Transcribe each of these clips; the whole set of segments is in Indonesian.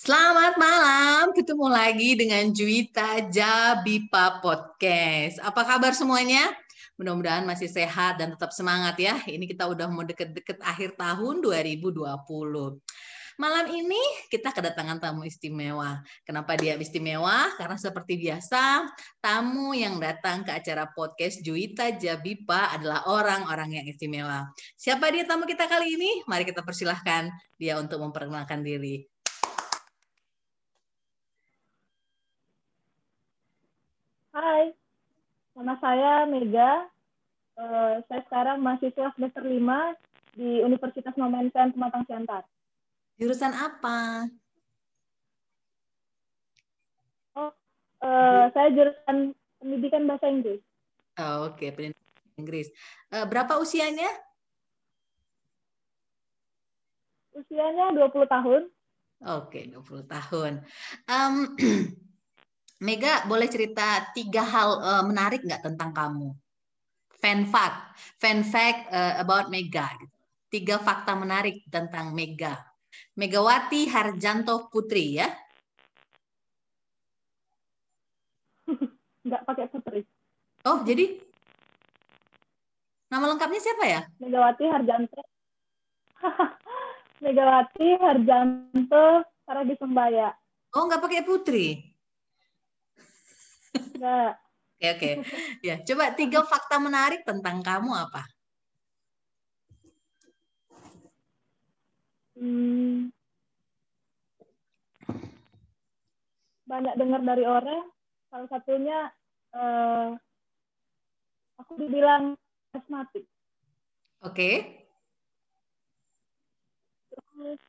Selamat malam, ketemu lagi dengan Juwita Jabipa Podcast. Apa kabar semuanya? Mudah-mudahan masih sehat dan tetap semangat ya. Ini kita udah mau deket-deket akhir tahun 2020. Malam ini kita kedatangan tamu istimewa. Kenapa dia istimewa? Karena seperti biasa, tamu yang datang ke acara podcast Juwita Jabipa adalah orang-orang yang istimewa. Siapa dia tamu kita kali ini? Mari kita persilahkan dia untuk memperkenalkan diri. Hai, nama saya Mega. Uh, saya sekarang mahasiswa semester 5 di Universitas Momensen Pematang Siantar. Jurusan apa? Oh, uh, saya jurusan pendidikan bahasa Inggris. Oh, Oke, okay. pendidikan Inggris. Uh, berapa usianya? Usianya 20 tahun. Oke, okay, 20 tahun. Um, Mega boleh cerita tiga hal uh, menarik nggak tentang kamu? Fan fact, fan fact uh, about Mega. Gitu. Tiga fakta menarik tentang Mega. Megawati Harjanto Putri ya? Nggak pakai Putri. Oh jadi nama lengkapnya siapa ya? Megawati Harjanto. Megawati Harjanto Sembaya. Oh nggak pakai Putri? Enggak. Oke, oke. Ya, coba tiga fakta menarik tentang kamu apa? Hmm, banyak dengar dari orang. Salah satunya uh, aku dibilang asmatik. Oke. Okay. Terus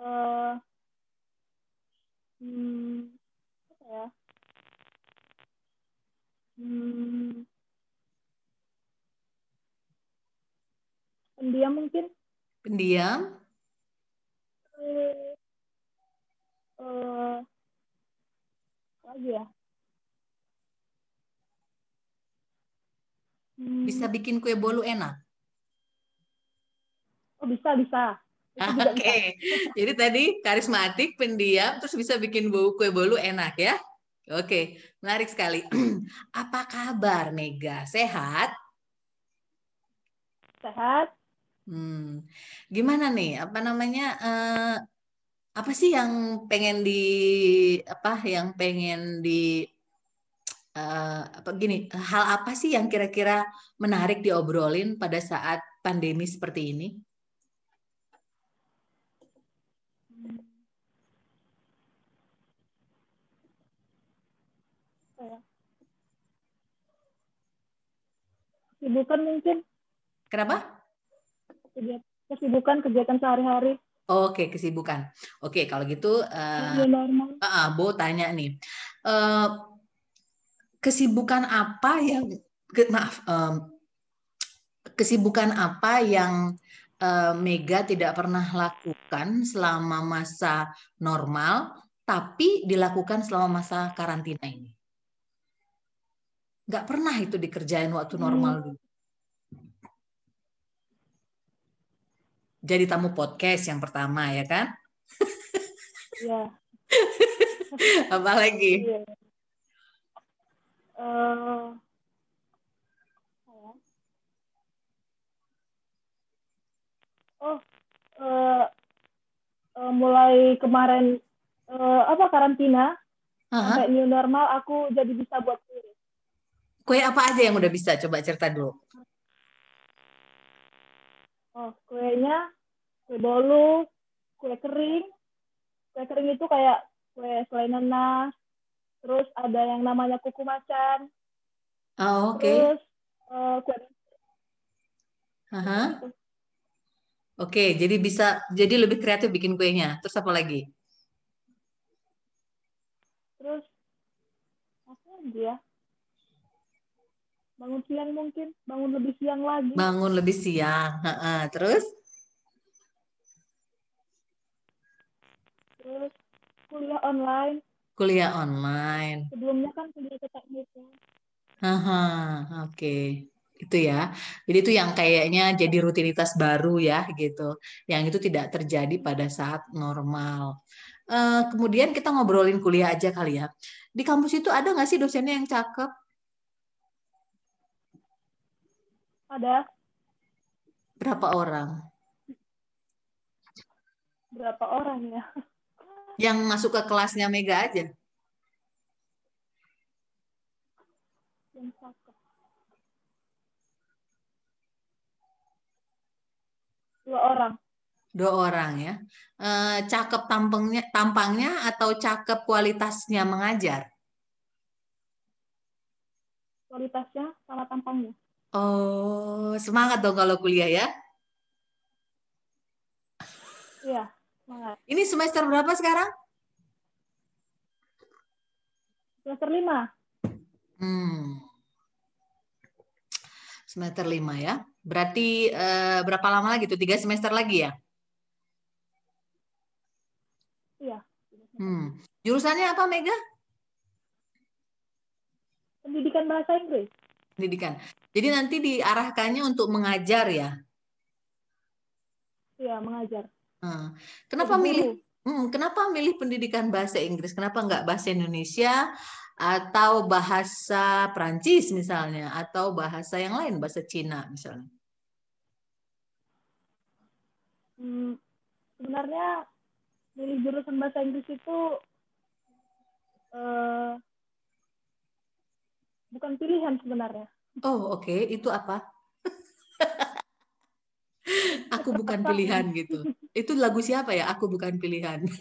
uh, hmm, apa ya? Hmm. Pendiam mungkin? Pendiam? Uh, uh, lagi ya? Hmm. Bisa bikin kue bolu enak? Oh bisa, bisa. Oke, okay. jadi tadi karismatik, pendiam, terus bisa bikin bau kue bolu enak ya? Oke, menarik sekali. Apa kabar Mega? Sehat? Sehat. Hmm. Gimana nih? Apa namanya? Uh, apa sih yang pengen di apa? Yang pengen di uh, apa gini? Hal apa sih yang kira-kira menarik diobrolin pada saat pandemi seperti ini? Kesibukan mungkin. Kenapa? Kesibukan kegiatan sehari-hari. Oke, kesibukan. Oke, kalau gitu, uh, uh, uh, Bo tanya nih, uh, kesibukan apa yang, ke, maaf, um, kesibukan apa yang uh, Mega tidak pernah lakukan selama masa normal, tapi dilakukan selama masa karantina ini? Nggak pernah itu dikerjain waktu normal hmm. dulu. Jadi tamu podcast yang pertama ya kan? Iya. Apa lagi? Iya. Uh, oh, uh, uh, mulai kemarin uh, apa karantina uh -huh. sampai new normal aku jadi bisa buat kue. Apa aja yang udah bisa? Coba cerita dulu. Oh, kuenya kue bolu, kue kering. Kue kering itu kayak kue selai nanas. Terus ada yang namanya kuku macan. Oh, oke. Okay. Terus uh, kue -huh. Oke, okay, jadi bisa jadi lebih kreatif bikin kuenya. Terus apa lagi? Terus apa lagi ya? Bangun siang mungkin bangun lebih siang lagi bangun lebih siang terus terus kuliah online kuliah online sebelumnya kan kuliah tetap muka Haha, oke. Okay. Itu ya. Jadi itu yang kayaknya jadi rutinitas baru ya gitu. Yang itu tidak terjadi pada saat normal. uh, kemudian kita ngobrolin kuliah aja kali ya. Di kampus itu ada nggak sih dosennya yang cakep? Ada. Berapa orang? Berapa orang ya? Yang masuk ke kelasnya Mega aja. Yang. Dua orang. Dua orang ya. E, cakep tampangnya, tampangnya atau cakep kualitasnya mengajar? Kualitasnya sama tampangnya. Oh, semangat dong kalau kuliah ya. Iya, semangat. Ini semester berapa sekarang? Semester lima. Hmm. Semester lima ya. Berarti eh, berapa lama lagi tuh? Tiga semester lagi ya? Iya. Hmm. Jurusannya apa, Mega? Pendidikan bahasa Inggris. Pendidikan. Jadi nanti diarahkannya untuk mengajar ya? Iya, mengajar. Hmm. Kenapa milih? Hmm, kenapa milih pendidikan bahasa Inggris? Kenapa nggak bahasa Indonesia atau bahasa Prancis misalnya, atau bahasa yang lain, bahasa Cina misalnya? Hmm, sebenarnya milih jurusan bahasa Inggris itu uh, bukan pilihan sebenarnya. Oh oke, okay. itu apa? Aku bukan pilihan gitu. Itu lagu siapa ya? Aku bukan pilihan.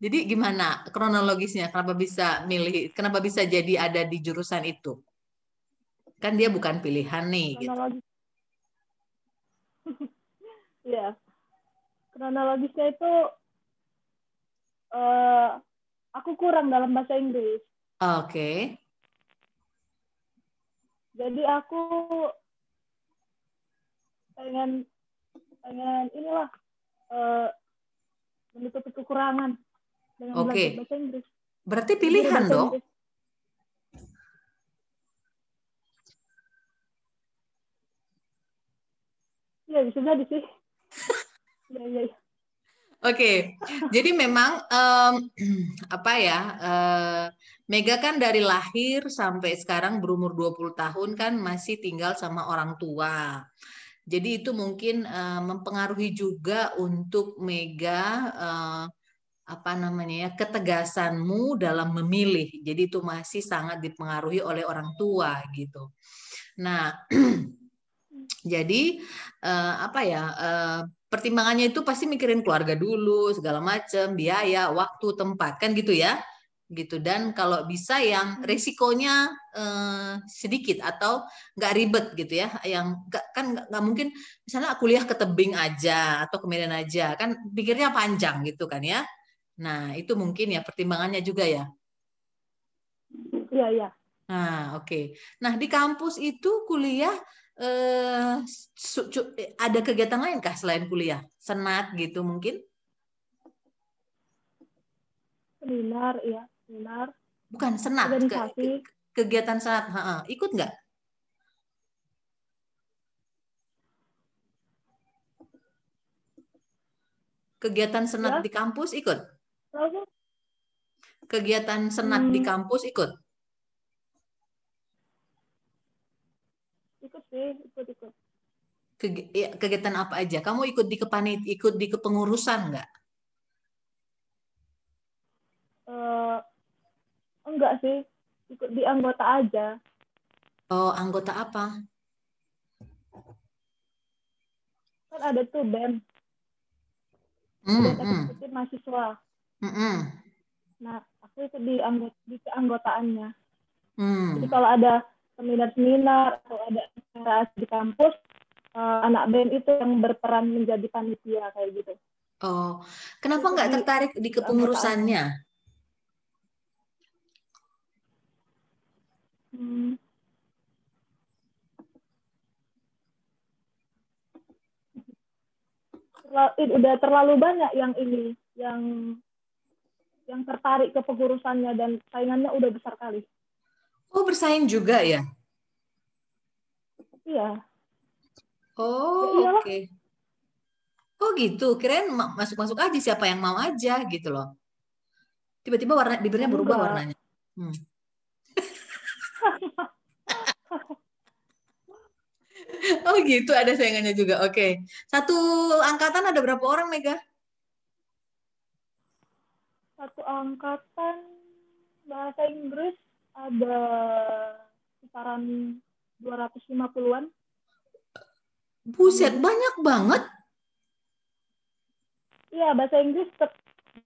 Jadi gimana kronologisnya? Kenapa bisa milih? Kenapa bisa jadi ada di jurusan itu? Kan dia bukan pilihan nih. Gitu. Kronologis. ya, kronologisnya itu uh, aku kurang dalam bahasa Inggris. Oke. Okay. Jadi aku pengen pengen inilah uh, menutupi kekurangan dengan okay. belajar bahasa Inggris. Berarti pilihan dong. Inggris. Ya bisa jadi sih. ya, ya, ya. Oke, jadi memang um, apa ya, uh, Mega kan dari lahir sampai sekarang berumur 20 tahun kan masih tinggal sama orang tua. Jadi itu mungkin uh, mempengaruhi juga untuk Mega uh, apa namanya ya ketegasanmu dalam memilih. Jadi itu masih sangat dipengaruhi oleh orang tua gitu. Nah, jadi uh, apa ya? Uh, pertimbangannya itu pasti mikirin keluarga dulu, segala macam, biaya, waktu, tempat, kan gitu ya. Gitu dan kalau bisa yang hmm. resikonya eh, sedikit atau nggak ribet gitu ya, yang gak, kan nggak mungkin misalnya kuliah ke tebing aja atau ke Medan aja, kan pikirnya panjang gitu kan ya. Nah itu mungkin ya pertimbangannya juga ya. Iya iya. Nah oke. Okay. Nah di kampus itu kuliah eh, ada kegiatan lain kah selain kuliah? Senat gitu mungkin? Seminar, ya, seminar. Bukan senat, Ke, kegiatan senat, ha -ha. ikut nggak? Kegiatan senat ya. di kampus ikut? Kegiatan senat hmm. di kampus ikut? Sih ikut-ikut. Ya, kegiatan apa aja? Kamu ikut di kepanit, ikut di kepengurusan nggak? Uh, enggak sih, ikut di anggota aja. Oh, anggota apa? Kan ada tuh BEM. Mm, mm. mahasiswa. Mm -mm. Nah, aku ikut di anggota di keanggotaannya. Mm. Jadi kalau ada seminar-seminar atau ada acara di kampus uh, anak BEM itu yang berperan menjadi panitia kayak gitu. Oh, kenapa nggak tertarik di kepengurusannya? Hmm. udah terlalu banyak yang ini, yang yang tertarik ke pengurusannya dan saingannya udah besar kali. Oh, bersaing juga ya? Iya. Oh, ya, oke. Okay. Oh gitu, keren masuk-masuk aja siapa yang mau aja gitu loh. Tiba-tiba warna bibirnya berubah warnanya. Hmm. oh gitu, ada sayangannya juga. Oke. Okay. Satu angkatan ada berapa orang, Mega? Satu angkatan bahasa Inggris ada kisaran 250-an. Buset, banyak banget. Iya, bahasa Inggris ter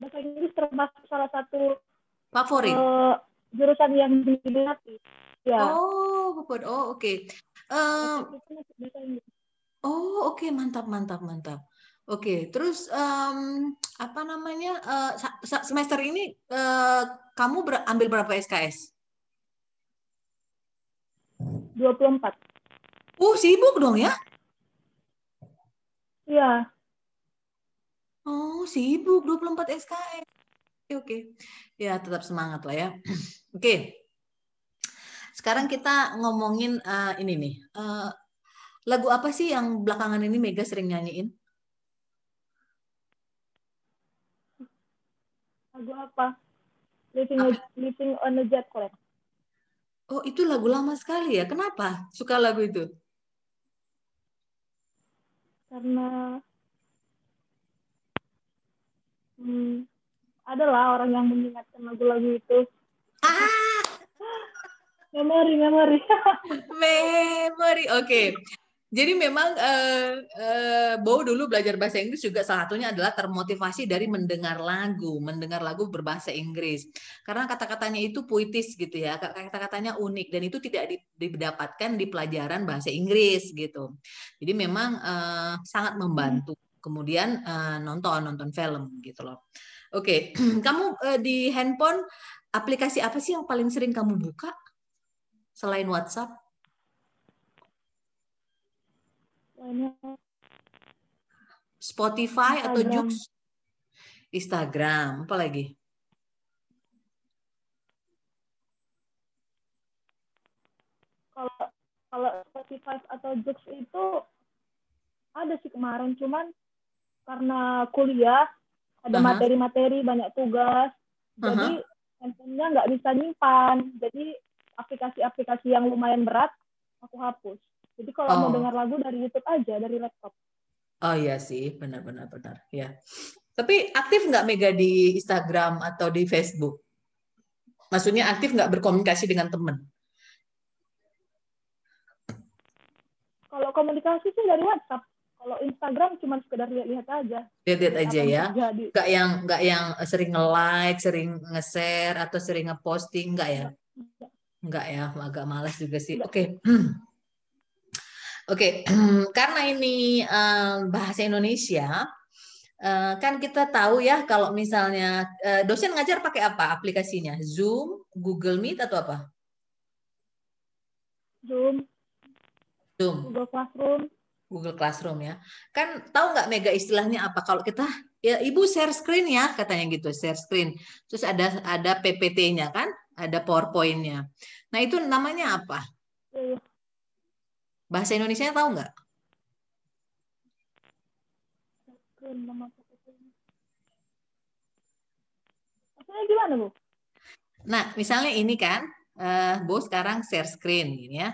bahasa Inggris termasuk salah satu favorit uh, jurusan yang diminati. Ya. Oh, favorit. Oh, oke. Okay. Uh, oh, oke, okay. mantap, mantap, mantap. Oke, okay. terus um, apa namanya uh, semester ini uh, kamu ber ambil berapa SKS? 24. Oh, sibuk dong ya? Iya. Oh, sibuk 24 SKS. Oke, oke. Ya, tetap semangat lah ya. Oke. Sekarang kita ngomongin uh, ini nih. Uh, lagu apa sih yang belakangan ini Mega sering nyanyiin? Lagu apa? Living, apa? Living on a Jet Plane. Oh, itu lagu lama sekali ya. Kenapa suka lagu itu? Karena hmm, adalah orang yang mengingatkan lagu-lagu itu. Ah, memori, memori. memori, oke. Okay. Jadi memang uh, uh, Bo dulu belajar bahasa Inggris juga salah satunya adalah termotivasi dari mendengar lagu, mendengar lagu berbahasa Inggris. Karena kata-katanya itu puitis gitu ya, kata-katanya unik dan itu tidak didapatkan di pelajaran bahasa Inggris gitu. Jadi memang uh, sangat membantu kemudian uh, nonton nonton film gitu loh. Oke, okay. kamu uh, di handphone aplikasi apa sih yang paling sering kamu buka selain WhatsApp? Spotify Instagram. atau Jux? Instagram, apa lagi? Kalau kalau Spotify atau Jux itu ada sih kemarin, cuman karena kuliah ada materi-materi uh-huh. banyak tugas uh-huh. jadi handphonenya nggak bisa nyimpan jadi aplikasi-aplikasi yang lumayan berat aku hapus jadi kalau oh. mau dengar lagu dari YouTube aja dari laptop oh iya sih benar-benar benar ya tapi aktif nggak Mega di Instagram atau di Facebook maksudnya aktif nggak berkomunikasi dengan teman kalau komunikasi sih dari WhatsApp kalau Instagram cuma sekedar lihat-lihat aja. Lihat-lihat aja ya. Enggak yang enggak yang sering nge-like, sering nge-share atau sering nge-posting enggak ya? Enggak ya, agak malas juga sih. Oke. Okay. Oke, okay. karena ini uh, bahasa Indonesia, uh, kan kita tahu ya kalau misalnya uh, dosen ngajar pakai apa aplikasinya? Zoom, Google Meet atau apa? Zoom. Zoom. Google Classroom. Google Classroom ya. Kan tahu nggak Mega istilahnya apa? Kalau kita ya Ibu share screen ya katanya gitu, share screen. Terus ada ada PPT-nya kan, ada PowerPoint-nya. Nah, itu namanya apa? Bahasa Indonesia tahu nggak? gimana, Bu? Nah, misalnya ini kan, uh, Bu sekarang share screen ini ya.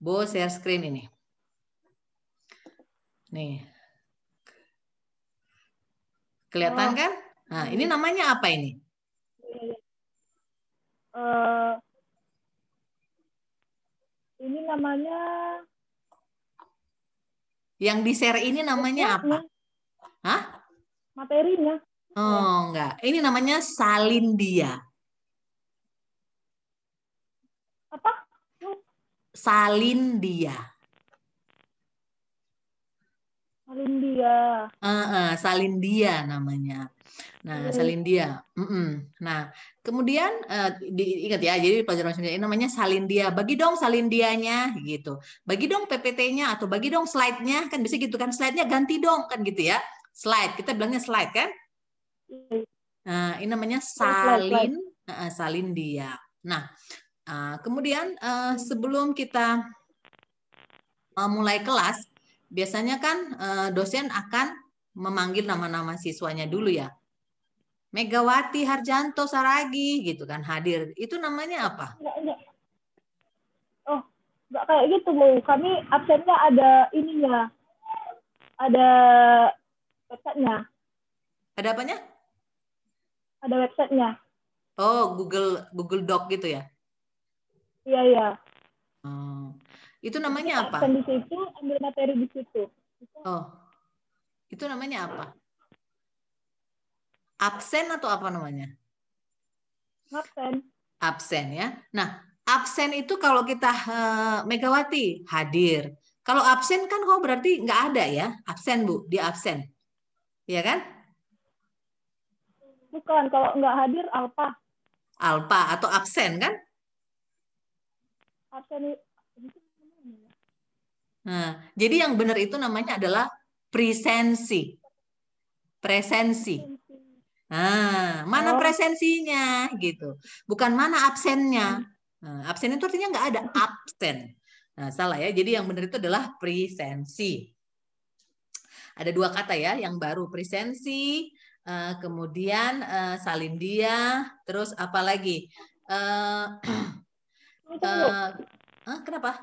Bu share screen ini. Nih. Kelihatan oh. kan? Nah, ini namanya apa ini? Uh, ini namanya yang di share ini namanya apa? Hah? Materinya. Oh, enggak. Ini namanya salindia. Apa? Salindia. Salindia. Uh, uh, Salindia namanya. Nah, Salindia. Mm -mm. Nah, kemudian uh, diingat ya, jadi pelajaran ini namanya Salindia. Bagi dong Salindianya gitu. Bagi dong PPT-nya atau bagi dong slide-nya kan bisa gitu kan slide-nya ganti dong kan gitu ya. Slide. Kita bilangnya slide kan? Nah, ini namanya Salin uh, Salindia. Nah, uh, kemudian uh, sebelum kita uh, mulai kelas biasanya kan uh, dosen akan memanggil nama-nama siswanya dulu ya. Megawati Harjanto Saragi gitu kan hadir. Itu namanya apa? Enggak, enggak. Oh, enggak kayak gitu, Bu. Kami absennya ada ininya. Ada websitenya. Ada apanya? Ada websitenya. Oh, Google Google Doc gitu ya? Iya, iya. Hmm. Itu namanya apa? Absen di situ, ambil materi di situ. Oh. Itu namanya apa? Absen atau apa namanya? Absen. Absen ya. Nah, absen itu kalau kita uh, Megawati hadir. Kalau absen kan kok berarti nggak ada ya? Absen Bu, di absen. Iya kan? Bukan, kalau nggak hadir alpa. Alpa atau absen kan? Absen Nah, jadi yang benar itu namanya adalah presensi. Presensi. Nah, mana oh. presensinya gitu. Bukan mana absennya. Nah, absen itu artinya nggak ada absen. Nah, salah ya. Jadi yang benar itu adalah presensi. Ada dua kata ya, yang baru presensi, uh, kemudian uh, salindia, terus apa lagi? Uh, uh, uh, kenapa?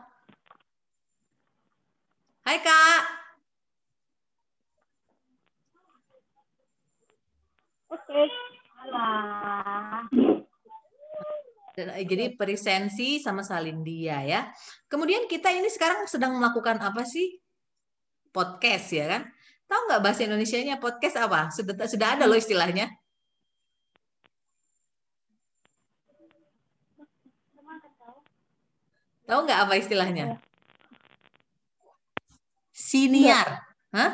Hai Kak. Oke. Jadi perisensi sama salindia ya. Kemudian kita ini sekarang sedang melakukan apa sih? Podcast ya kan? Tahu nggak bahasa Indonesia-nya podcast apa? Sudah sudah ada loh istilahnya. Tahu nggak apa istilahnya? Siniar. Hah?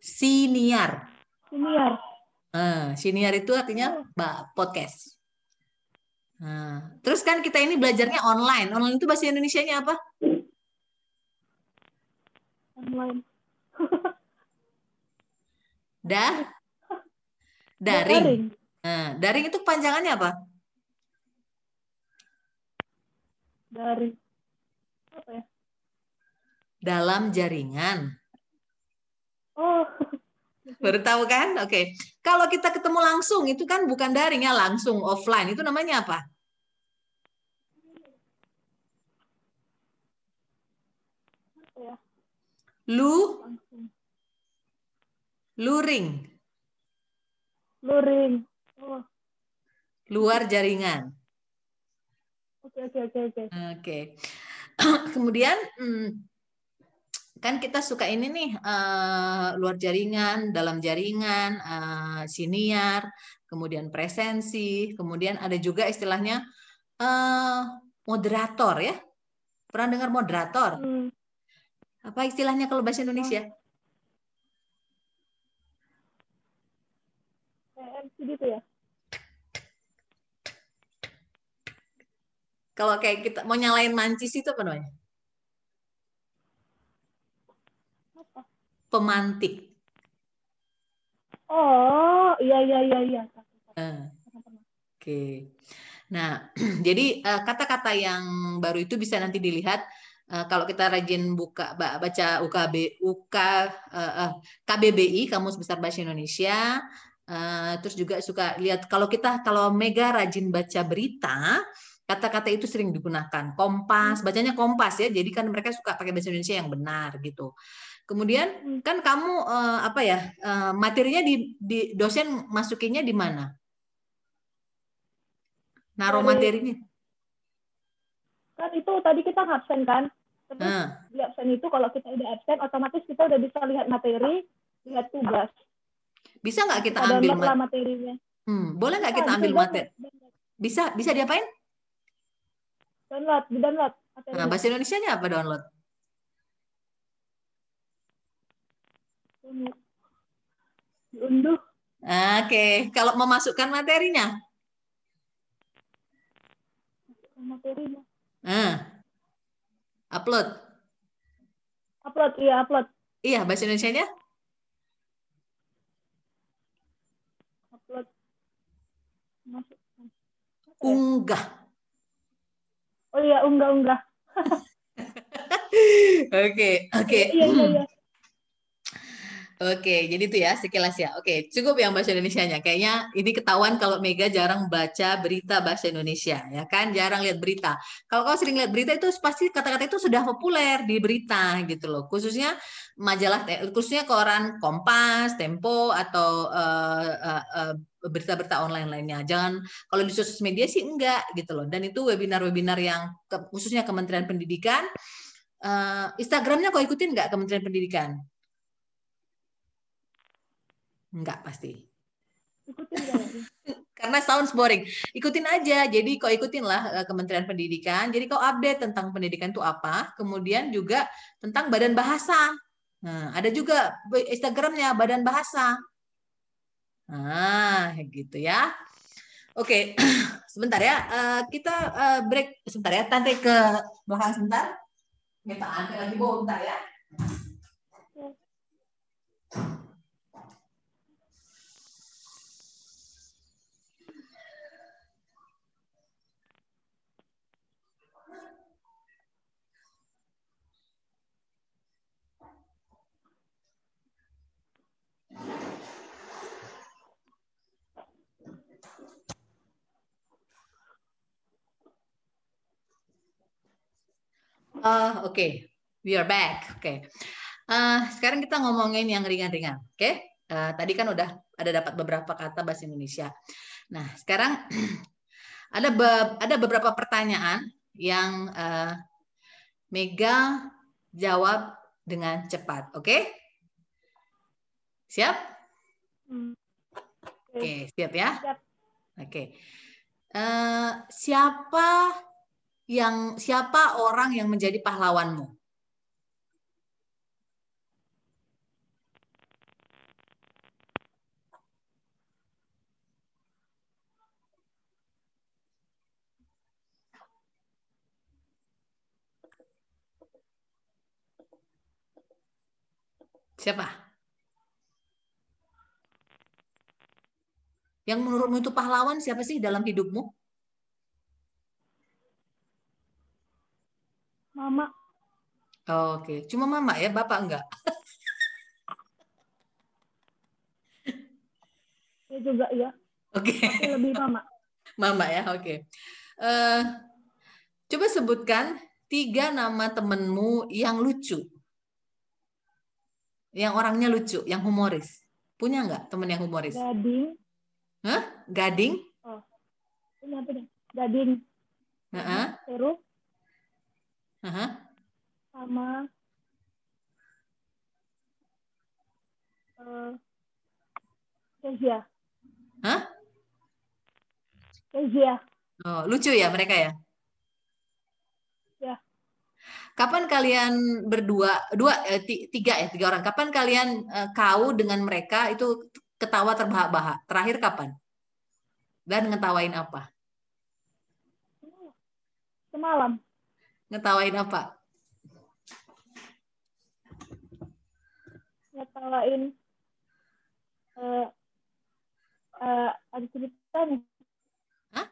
Siniar. Siniar. Uh, siniar itu artinya podcast. Nah, terus kan kita ini belajarnya online. Online itu bahasa Indonesia-nya apa? Online. Dah? Daring. Daring. Nah, daring itu panjangannya apa? Daring. Apa ya? dalam jaringan. Oh. Baru tahu kan? Oke. Okay. Kalau kita ketemu langsung itu kan bukan daring ya, langsung offline. Itu namanya apa? Lu luring. Luring. Oh. Luar jaringan. Oke, oke, oke, oke. Oke. Kemudian hmm, kan kita suka ini nih uh, luar jaringan, dalam jaringan, uh, siniar, kemudian presensi, kemudian ada juga istilahnya uh, moderator ya. Pernah dengar moderator? Hmm. Apa istilahnya kalau bahasa Indonesia? gitu ya. Kalau kayak kita mau nyalain mancis itu apa namanya? Pemantik. Oh, iya iya iya iya. Uh, Oke. Okay. Nah, jadi eh, kata-kata yang baru itu bisa nanti dilihat uh, kalau kita rajin buka baca UKB UK KBBI Kamus Besar Bahasa Indonesia. Terus juga suka lihat kalau kita kalau Mega rajin baca berita, kata-kata itu sering digunakan. Kompas, bacanya Kompas ya. Jadi kan mereka suka pakai bahasa Indonesia yang benar gitu. Kemudian kan kamu uh, apa ya uh, materinya di, di dosen masukinnya di mana? Naruh materinya? Kan itu tadi kita absen kan. Terus di absen itu kalau kita udah absen otomatis kita udah bisa lihat materi, lihat tugas. Bisa nggak kita ambil mat materinya? Hmm, boleh nggak kita ambil materi? Bisa, bisa diapain? Download, di download. Nah, bahasa Indonesia-nya apa download? Diunduh. Oke, okay. kalau memasukkan materinya? Materinya. Ah. Upload. Upload, iya upload. Iya, bahasa Indonesia-nya? Upload. Masukkan. Unggah. Oh iya, unggah-unggah. Oke, oke. Iya, iya, iya. Oke, jadi itu ya sekilas ya. Oke, cukup yang bahasa Indonesia-nya. Kayaknya ini ketahuan kalau Mega jarang baca berita bahasa Indonesia, ya kan? Jarang lihat berita. Kalau kau sering lihat berita itu pasti kata-kata itu sudah populer di berita gitu loh. Khususnya majalah, khususnya koran Kompas, Tempo atau uh, uh, uh, berita-berita online lainnya. Jangan kalau di sosial media sih enggak gitu loh. Dan itu webinar-webinar yang khususnya Kementerian Pendidikan. Uh, Instagramnya kau ikutin nggak Kementerian Pendidikan? Enggak pasti. Ikutin Karena sounds boring. Ikutin aja. Jadi kau ikutin lah eh, Kementerian Pendidikan. Jadi kau update tentang pendidikan itu apa. Kemudian juga tentang badan bahasa. Nah, ada juga Instagramnya badan bahasa. Nah, gitu ya. Oke, sebentar ya. Eh, kita eh, break sebentar ya. Tante ke belakang sebentar. Kita angkat lagi bawa bentar ya. Uh, Oke, okay. we are back. Oke, okay. uh, sekarang kita ngomongin yang ringan-ringan. Oke, okay? uh, tadi kan udah ada dapat beberapa kata bahasa Indonesia. Nah, sekarang ada be ada beberapa pertanyaan yang uh, Mega jawab dengan cepat. Oke, okay? siap? Hmm. Oke, okay, siap ya. Oke, okay. uh, siapa yang siapa orang yang menjadi pahlawanmu? Siapa? Yang menurutmu itu pahlawan siapa sih dalam hidupmu? Mama. Oh, Oke, okay. cuma mama ya, bapak enggak? ya juga ya. Oke. Okay. lebih mama. Mama ya, oke. Okay. Uh, eh, coba sebutkan tiga nama temenmu yang lucu. Yang orangnya lucu, yang humoris. Punya nggak temen yang humoris? Gading. Hah? Gading? Oh, punya punya. Gading. Uh -huh. Seru. -huh. sama uh, Kezia. Hah? Kezia. Oh, lucu ya mereka ya? Ya. Kapan kalian berdua, dua, eh, tiga ya, tiga orang. Kapan kalian eh, kau dengan mereka itu ketawa terbahak-bahak? Terakhir kapan? Dan ngetawain apa? Semalam. Ngetawain apa? Ngetawain uh, uh, ada cerita nih. Hah?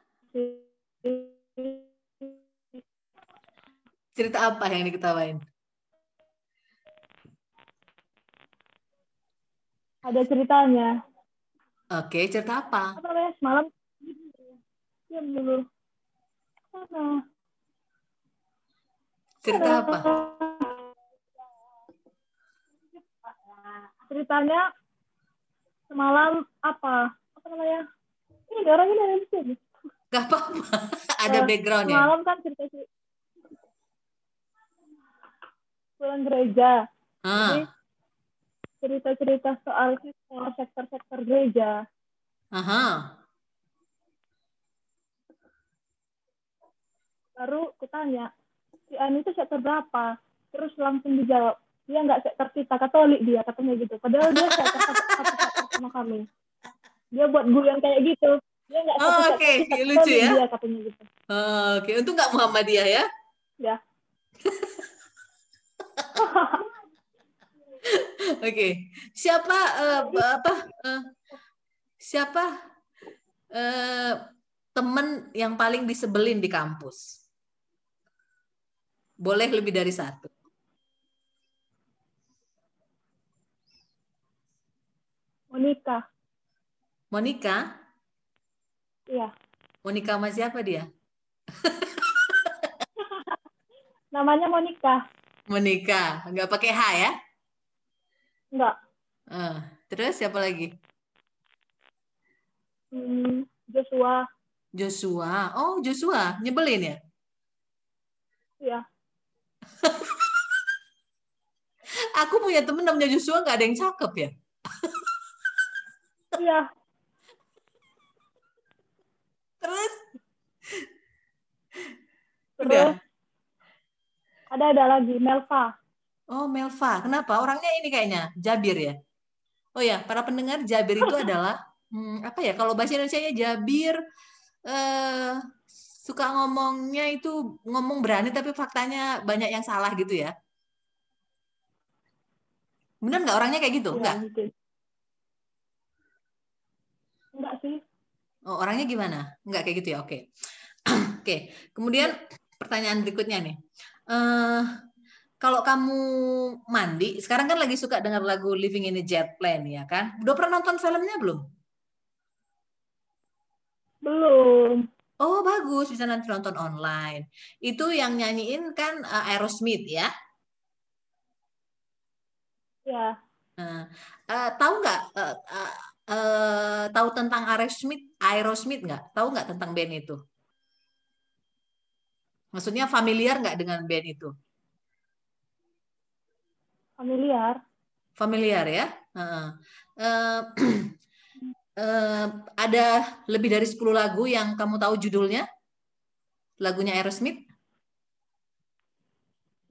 Cerita apa yang diketawain? Ada ceritanya. Oke, cerita apa? Apa? Semalam diam dulu. Mana? Cerita apa? Ceritanya semalam apa? Apa namanya? Ini ada orang ini ada di sini. Gak apa-apa. ada background ya. Semalam kan cerita pulang gereja. Ah. cerita-cerita soal sektor-sektor gereja. Aha. Baru kutanya, si Ani itu sektor berapa terus langsung dijawab dia nggak sektor kita katolik dia katanya gitu padahal dia sektor satu sama kami dia buat yang kayak gitu dia nggak oh, oke okay. lucu ya dia katanya gitu oh, oke okay. untung nggak Muhammadiyah ya ya Oke, okay. siapa uh, apa uh, siapa uh, temen yang paling disebelin di kampus? Boleh lebih dari satu. Monika. Monika? Iya. Monika sama siapa dia? Namanya Monika. Monika, nggak pakai H ya? Nggak. Uh, terus siapa lagi? Hmm, Joshua. Joshua. Oh, Joshua. Nyebelin ya? Iya. Punya temen namanya Joshua nggak ada yang cakep ya? Iya. Terus? Terus Udah. ada ada lagi Melva. Oh Melva, kenapa? Orangnya ini kayaknya Jabir ya. Oh ya, para pendengar Jabir itu adalah hmm, apa ya? Kalau bahasa Indonesia Jabir eh, suka ngomongnya itu ngomong berani tapi faktanya banyak yang salah gitu ya. Benar nggak orangnya kayak gitu? Enggak? Enggak sih. Oh, orangnya gimana? Enggak kayak gitu ya? Oke. Oke. Kemudian pertanyaan berikutnya nih. Uh, kalau kamu mandi, sekarang kan lagi suka dengar lagu Living in a Jet Plane ya kan? Udah pernah nonton filmnya belum? Belum. Oh bagus, bisa nanti nonton online. Itu yang nyanyiin kan uh, Aerosmith ya? Ya. Uh, uh, tahu nggak? Uh, uh, uh, tahu tentang Aerosmith? Aerosmith nggak? Tahu nggak tentang band itu? Maksudnya familiar nggak dengan band itu? Familiar. Familiar ya. Uh, uh, uh, ada lebih dari 10 lagu yang kamu tahu judulnya? Lagunya Aerosmith?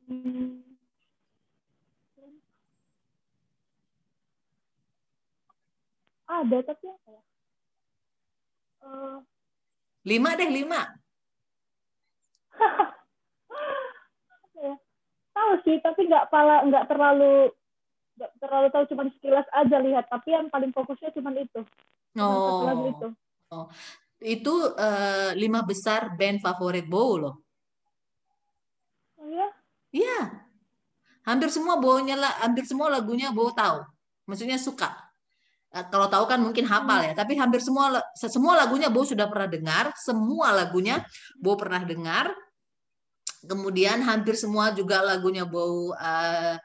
Hmm. Ada tapi apa ya? Uh... Lima deh, lima. tahu sih tapi nggak pala nggak terlalu nggak terlalu tahu cuma sekilas aja lihat. Tapi yang paling fokusnya cuma itu. Oh. lagu itu. Oh. itu uh, lima besar band favorit Bow loh. Oh ya iya. Hampir semua bawanya lah hampir semua lagunya Bow tahu. Maksudnya suka kalau tahu kan mungkin hafal ya, tapi hampir semua semua lagunya Bo sudah pernah dengar, semua lagunya Bo pernah dengar, Kemudian hampir semua juga lagunya Bow uh,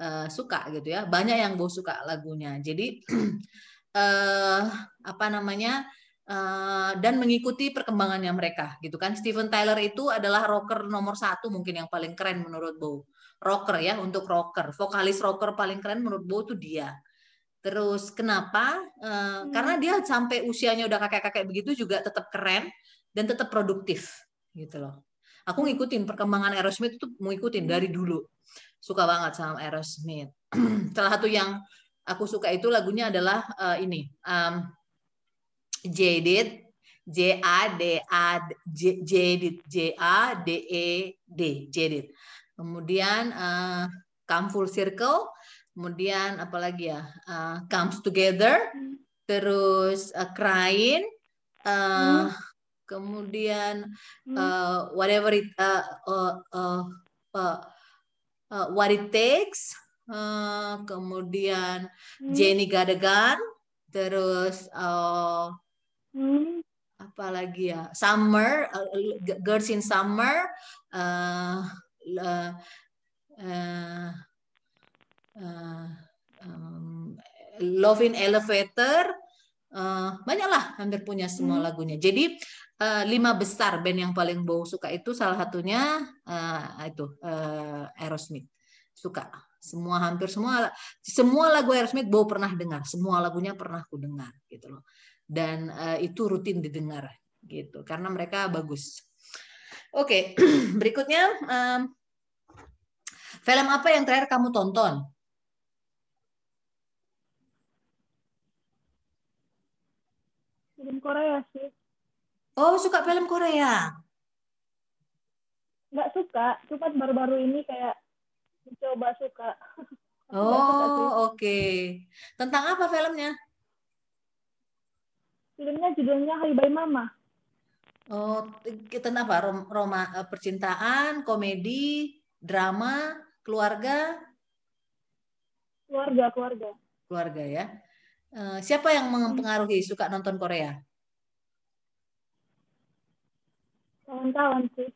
uh, suka gitu ya. Banyak yang Bow suka lagunya. Jadi uh, apa namanya? Uh, dan mengikuti perkembangannya mereka gitu kan. Steven Tyler itu adalah rocker nomor satu mungkin yang paling keren menurut Bow rocker ya untuk rocker. Vokalis rocker paling keren menurut Bow itu dia terus kenapa? Uh, hmm. karena dia sampai usianya udah kakek-kakek begitu juga tetap keren dan tetap produktif gitu loh. Aku ngikutin perkembangan Aerosmith itu ngikutin dari dulu. Suka banget sama Aerosmith. Salah satu yang aku suka itu lagunya adalah uh, ini um, Jaded J A D A J Jaded J A D E D Jaded. Kemudian uh, Come Full Circle kemudian apalagi ya uh, Comes Together terus uh, Crying uh, hmm kemudian hmm. uh, whatever it uh, uh, uh, uh, uh, what it takes uh, kemudian hmm. Jenny Gadegan terus uh, hmm. apa lagi ya summer uh, girls in summer uh, uh, uh, uh, um, love in elevator uh, banyaklah hampir punya semua hmm. lagunya. Jadi uh, lima besar band yang paling Bow suka itu salah satunya uh, itu uh, Aerosmith. Suka. Semua hampir semua semua lagu Aerosmith Bow pernah dengar. Semua lagunya pernah aku dengar gitu loh. Dan uh, itu rutin didengar gitu. Karena mereka bagus. Oke okay. berikutnya um, film apa yang terakhir kamu tonton film Korea sih Oh, suka film Korea? Nggak suka, cuma baru-baru ini kayak mencoba suka. Oh, oke. Okay. Tentang apa filmnya? Filmnya judulnya Hai Bye Mama. Oh, tentang apa? Roma, eh, percintaan, komedi, drama, keluarga? Keluarga, keluarga. Keluarga ya. Uh, siapa yang mempengaruhi suka nonton Korea? Kawan-kawan sih.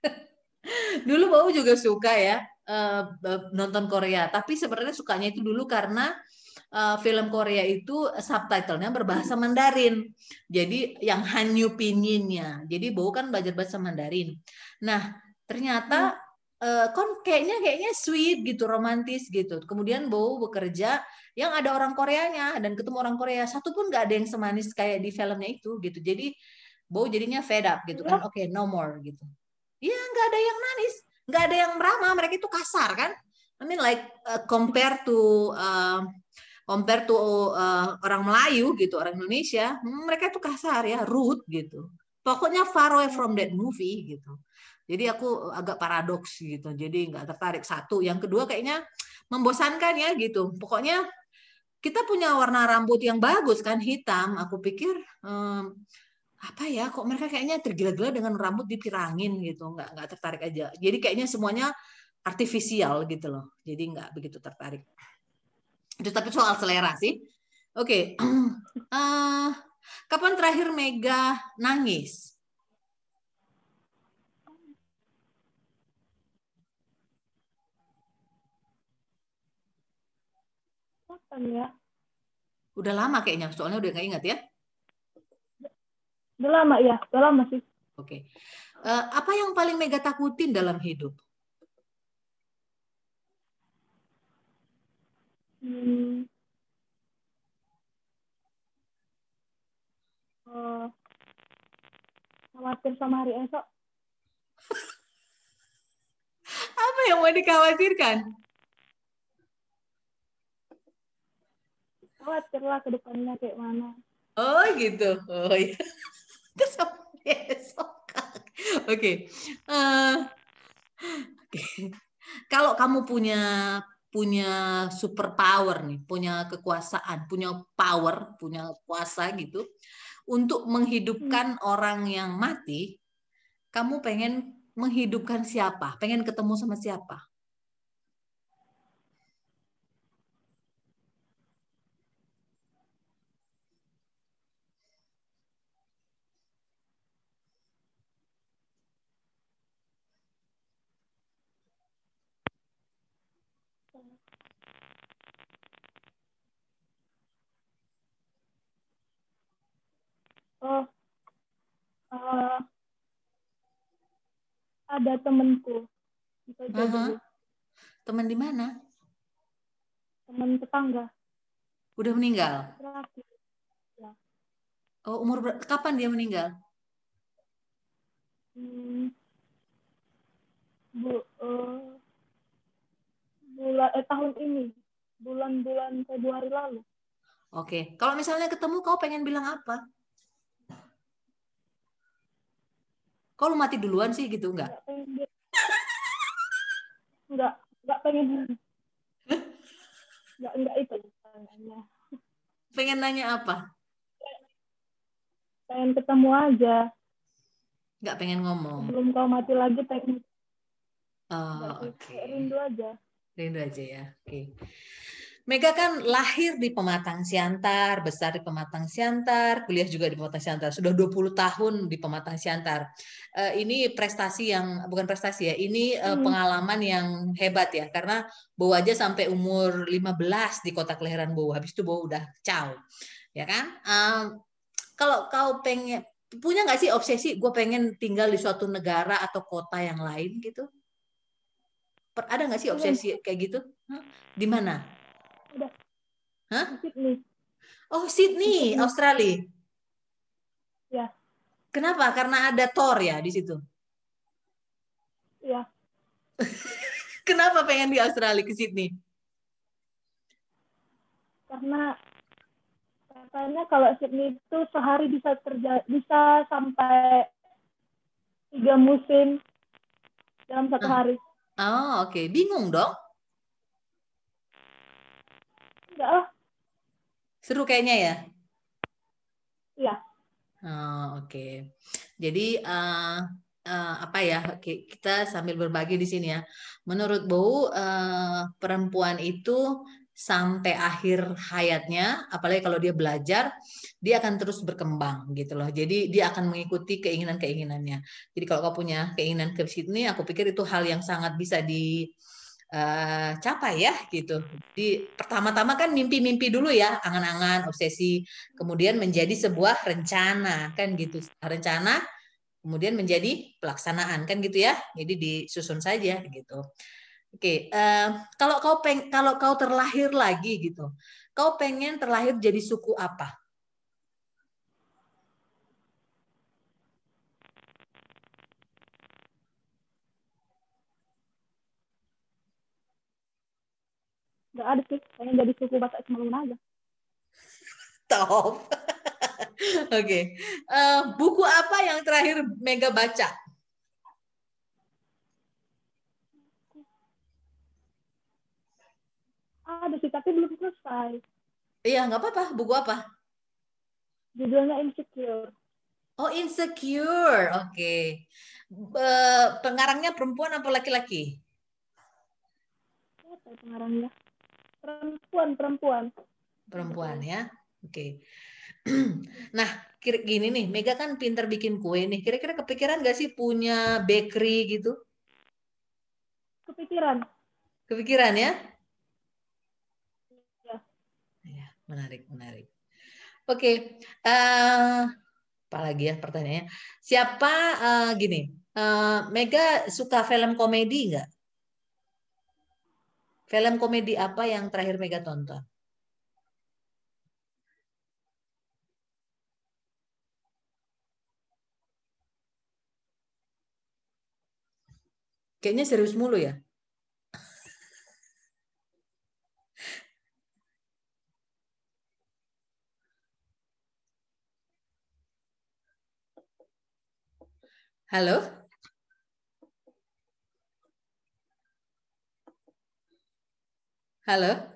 dulu Bau juga suka ya uh, nonton Korea, tapi sebenarnya sukanya itu dulu karena uh, film Korea itu subtitlenya berbahasa Mandarin. Jadi yang Hanyu Pinyin-nya. Jadi Bau kan belajar bahasa Mandarin. Nah, ternyata uh, kon kayaknya kayaknya sweet gitu, romantis gitu. Kemudian Bau bekerja yang ada orang Koreanya dan ketemu orang Korea. Satu pun nggak ada yang semanis kayak di filmnya itu gitu. Jadi Bau jadinya fed up gitu kan. Oke, okay, no more gitu. Iya, nggak ada yang manis, nggak ada yang ramah. Mereka itu kasar kan. I mean like uh, compare to uh, compare to uh, orang Melayu gitu, orang Indonesia, mereka itu kasar ya, rude gitu. Pokoknya far away from that movie gitu. Jadi aku agak paradoks gitu. Jadi nggak tertarik satu. Yang kedua kayaknya membosankan ya gitu. Pokoknya kita punya warna rambut yang bagus kan hitam. Aku pikir hmm, apa ya kok mereka kayaknya tergila-gila dengan rambut dipirangin gitu nggak nggak tertarik aja jadi kayaknya semuanya artifisial gitu loh jadi nggak begitu tertarik itu tapi soal selera sih. Oke. Okay. Uh, eh, kapan terakhir Mega nangis? Kapan ya? Udah lama kayaknya, soalnya udah nggak ingat ya? Udah lama ya, udah lama sih. Oke. Okay. Uh, eh, apa yang paling Mega takutin dalam hidup? Hmm. Uh, khawatir sama hari esok. Apa yang mau dikhawatirkan? Khawatir lah ke depannya kayak mana. Oh gitu. Oh iya. Terus. Oke. Okay. Uh, okay. Kalau kamu punya punya super power nih, punya kekuasaan, punya power, punya kuasa gitu untuk menghidupkan hmm. orang yang mati, kamu pengen menghidupkan siapa? Pengen ketemu sama siapa? Oh uh, ada temenku uh -huh. teman di mana? Teman tetangga. Udah meninggal? Ya. oh umur kapan dia meninggal? Hmm, bu uh, bulan eh, tahun ini bulan-bulan Februari lalu Oke, kalau misalnya ketemu kau pengen bilang apa? Kok lu mati duluan sih gitu enggak? Enggak, enggak pengen. Enggak, enggak itu nanya. Pengen nanya apa? Pengen ketemu aja. Enggak pengen ngomong. Belum kau mati lagi pengen. Oh, oke. Okay. Rindu aja. Rindu aja ya. Oke. Okay. Mega kan lahir di Pematang Siantar, besar di Pematang Siantar, kuliah juga di Pematang Siantar. Sudah 20 tahun di Pematang Siantar. Uh, ini prestasi yang bukan prestasi ya, ini uh, pengalaman yang hebat ya karena Bowo aja sampai umur 15 di kota kelahiran Bowo. Habis itu Bowo udah caw. Ya kan? Uh, kalau kau pengen punya nggak sih obsesi gue pengen tinggal di suatu negara atau kota yang lain gitu? Ada nggak sih obsesi kayak gitu? Di mana? Hah? Sydney. Oh, Sydney, Sydney, Australia. Ya. Kenapa? Karena ada Thor ya di situ. Ya. Kenapa pengen di Australia ke Sydney? Karena katanya kalau Sydney itu sehari bisa terjadi bisa sampai tiga musim dalam satu hari. Oh, oke. Okay. Bingung dong? Enggak lah. Seru kayaknya ya? Iya. Oh, oke. Okay. Jadi uh, uh, apa ya? Kita sambil berbagi di sini ya. Menurut Bu, uh, perempuan itu sampai akhir hayatnya, apalagi kalau dia belajar, dia akan terus berkembang gitu loh. Jadi dia akan mengikuti keinginan-keinginannya. Jadi kalau kau punya keinginan ke sini, aku pikir itu hal yang sangat bisa di uh, capai ya gitu. Jadi pertama-tama kan mimpi-mimpi dulu ya, angan-angan, obsesi, kemudian menjadi sebuah rencana kan gitu. Rencana kemudian menjadi pelaksanaan kan gitu ya. Jadi disusun saja gitu. Oke, uh, kalau kau peng, kalau kau terlahir lagi gitu, kau pengen terlahir jadi suku apa? Gak ada sih, pengen jadi suku Batak Semaluna aja. Top. Oke, okay. uh, eh, buku apa yang terakhir Mega baca? Ada sih, tapi belum selesai. Iya, nggak apa-apa. Buku apa? Judulnya Insecure. Oh, Insecure. Oke. Okay. pengarangnya perempuan apa laki-laki? Siapa pengarangnya? Perempuan, perempuan. Perempuan ya. Oke. Okay. nah, kira gini nih, Mega kan pinter bikin kue nih. Kira-kira kepikiran gak sih punya bakery gitu? Kepikiran. Kepikiran ya? Menarik, menarik. Oke, okay. uh, eh, apa lagi ya pertanyaannya? Siapa uh, gini? Uh, Mega suka film komedi nggak? Film komedi apa yang terakhir Mega tonton? Kayaknya serius mulu ya. Hello? Hello?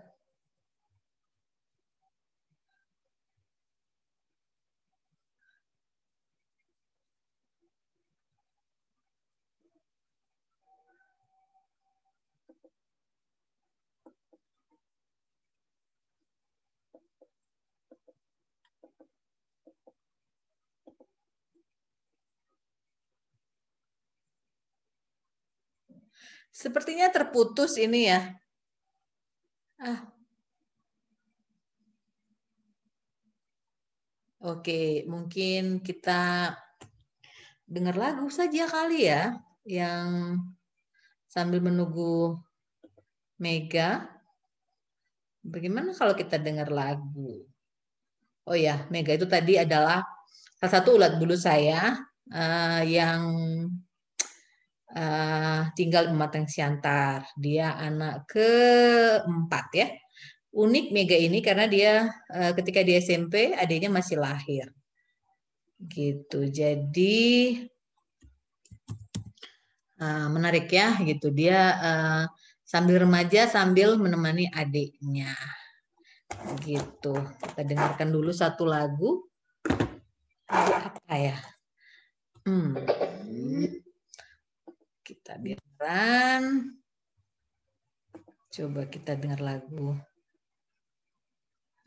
Sepertinya terputus ini ya. Ah. Oke, mungkin kita dengar lagu saja kali ya yang sambil menunggu Mega. Bagaimana kalau kita dengar lagu? Oh ya, Mega itu tadi adalah salah satu ulat bulu saya uh, yang uh, tinggal di Matang Siantar. Dia anak keempat ya. Unik Mega ini karena dia uh, ketika di SMP adiknya masih lahir. Gitu. Jadi uh, menarik ya gitu. Dia uh, sambil remaja sambil menemani adiknya. Gitu. Kita dengarkan dulu satu lagu. Lagu apa ya? Hmm kita biarkan. Coba kita dengar lagu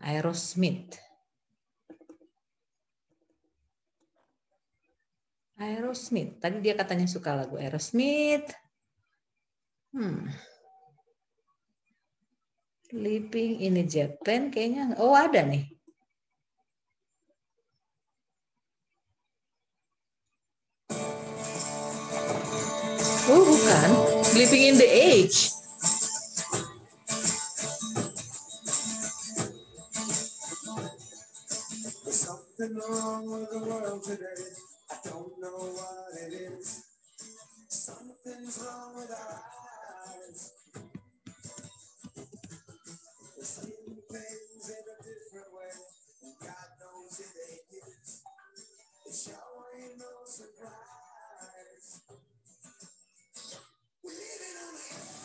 Aerosmith. Aerosmith. Tadi dia katanya suka lagu Aerosmith. Hmm. Living in Japan kayaknya. Oh ada nih. Oh, bukan. Living in the age. something wrong with the world today. I don't know what it is. Something's wrong with our eyes. We're seeing things in a different way. And God knows it ain't his. It sure ain't no surprise. We live in on a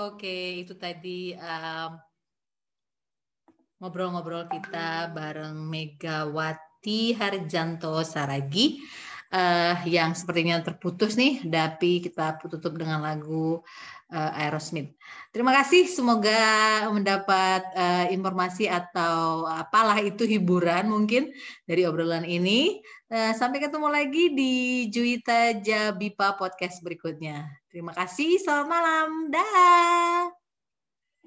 Oke, itu tadi ngobrol-ngobrol um, kita bareng Megawati Harjanto Saragi uh, yang sepertinya terputus nih, tapi kita tutup dengan lagu uh, Aerosmith. Terima kasih, semoga mendapat uh, informasi atau apalah itu hiburan mungkin dari obrolan ini. Uh, sampai ketemu lagi di Juwita Jabipa podcast berikutnya. Terima kasih, selamat malam, dah.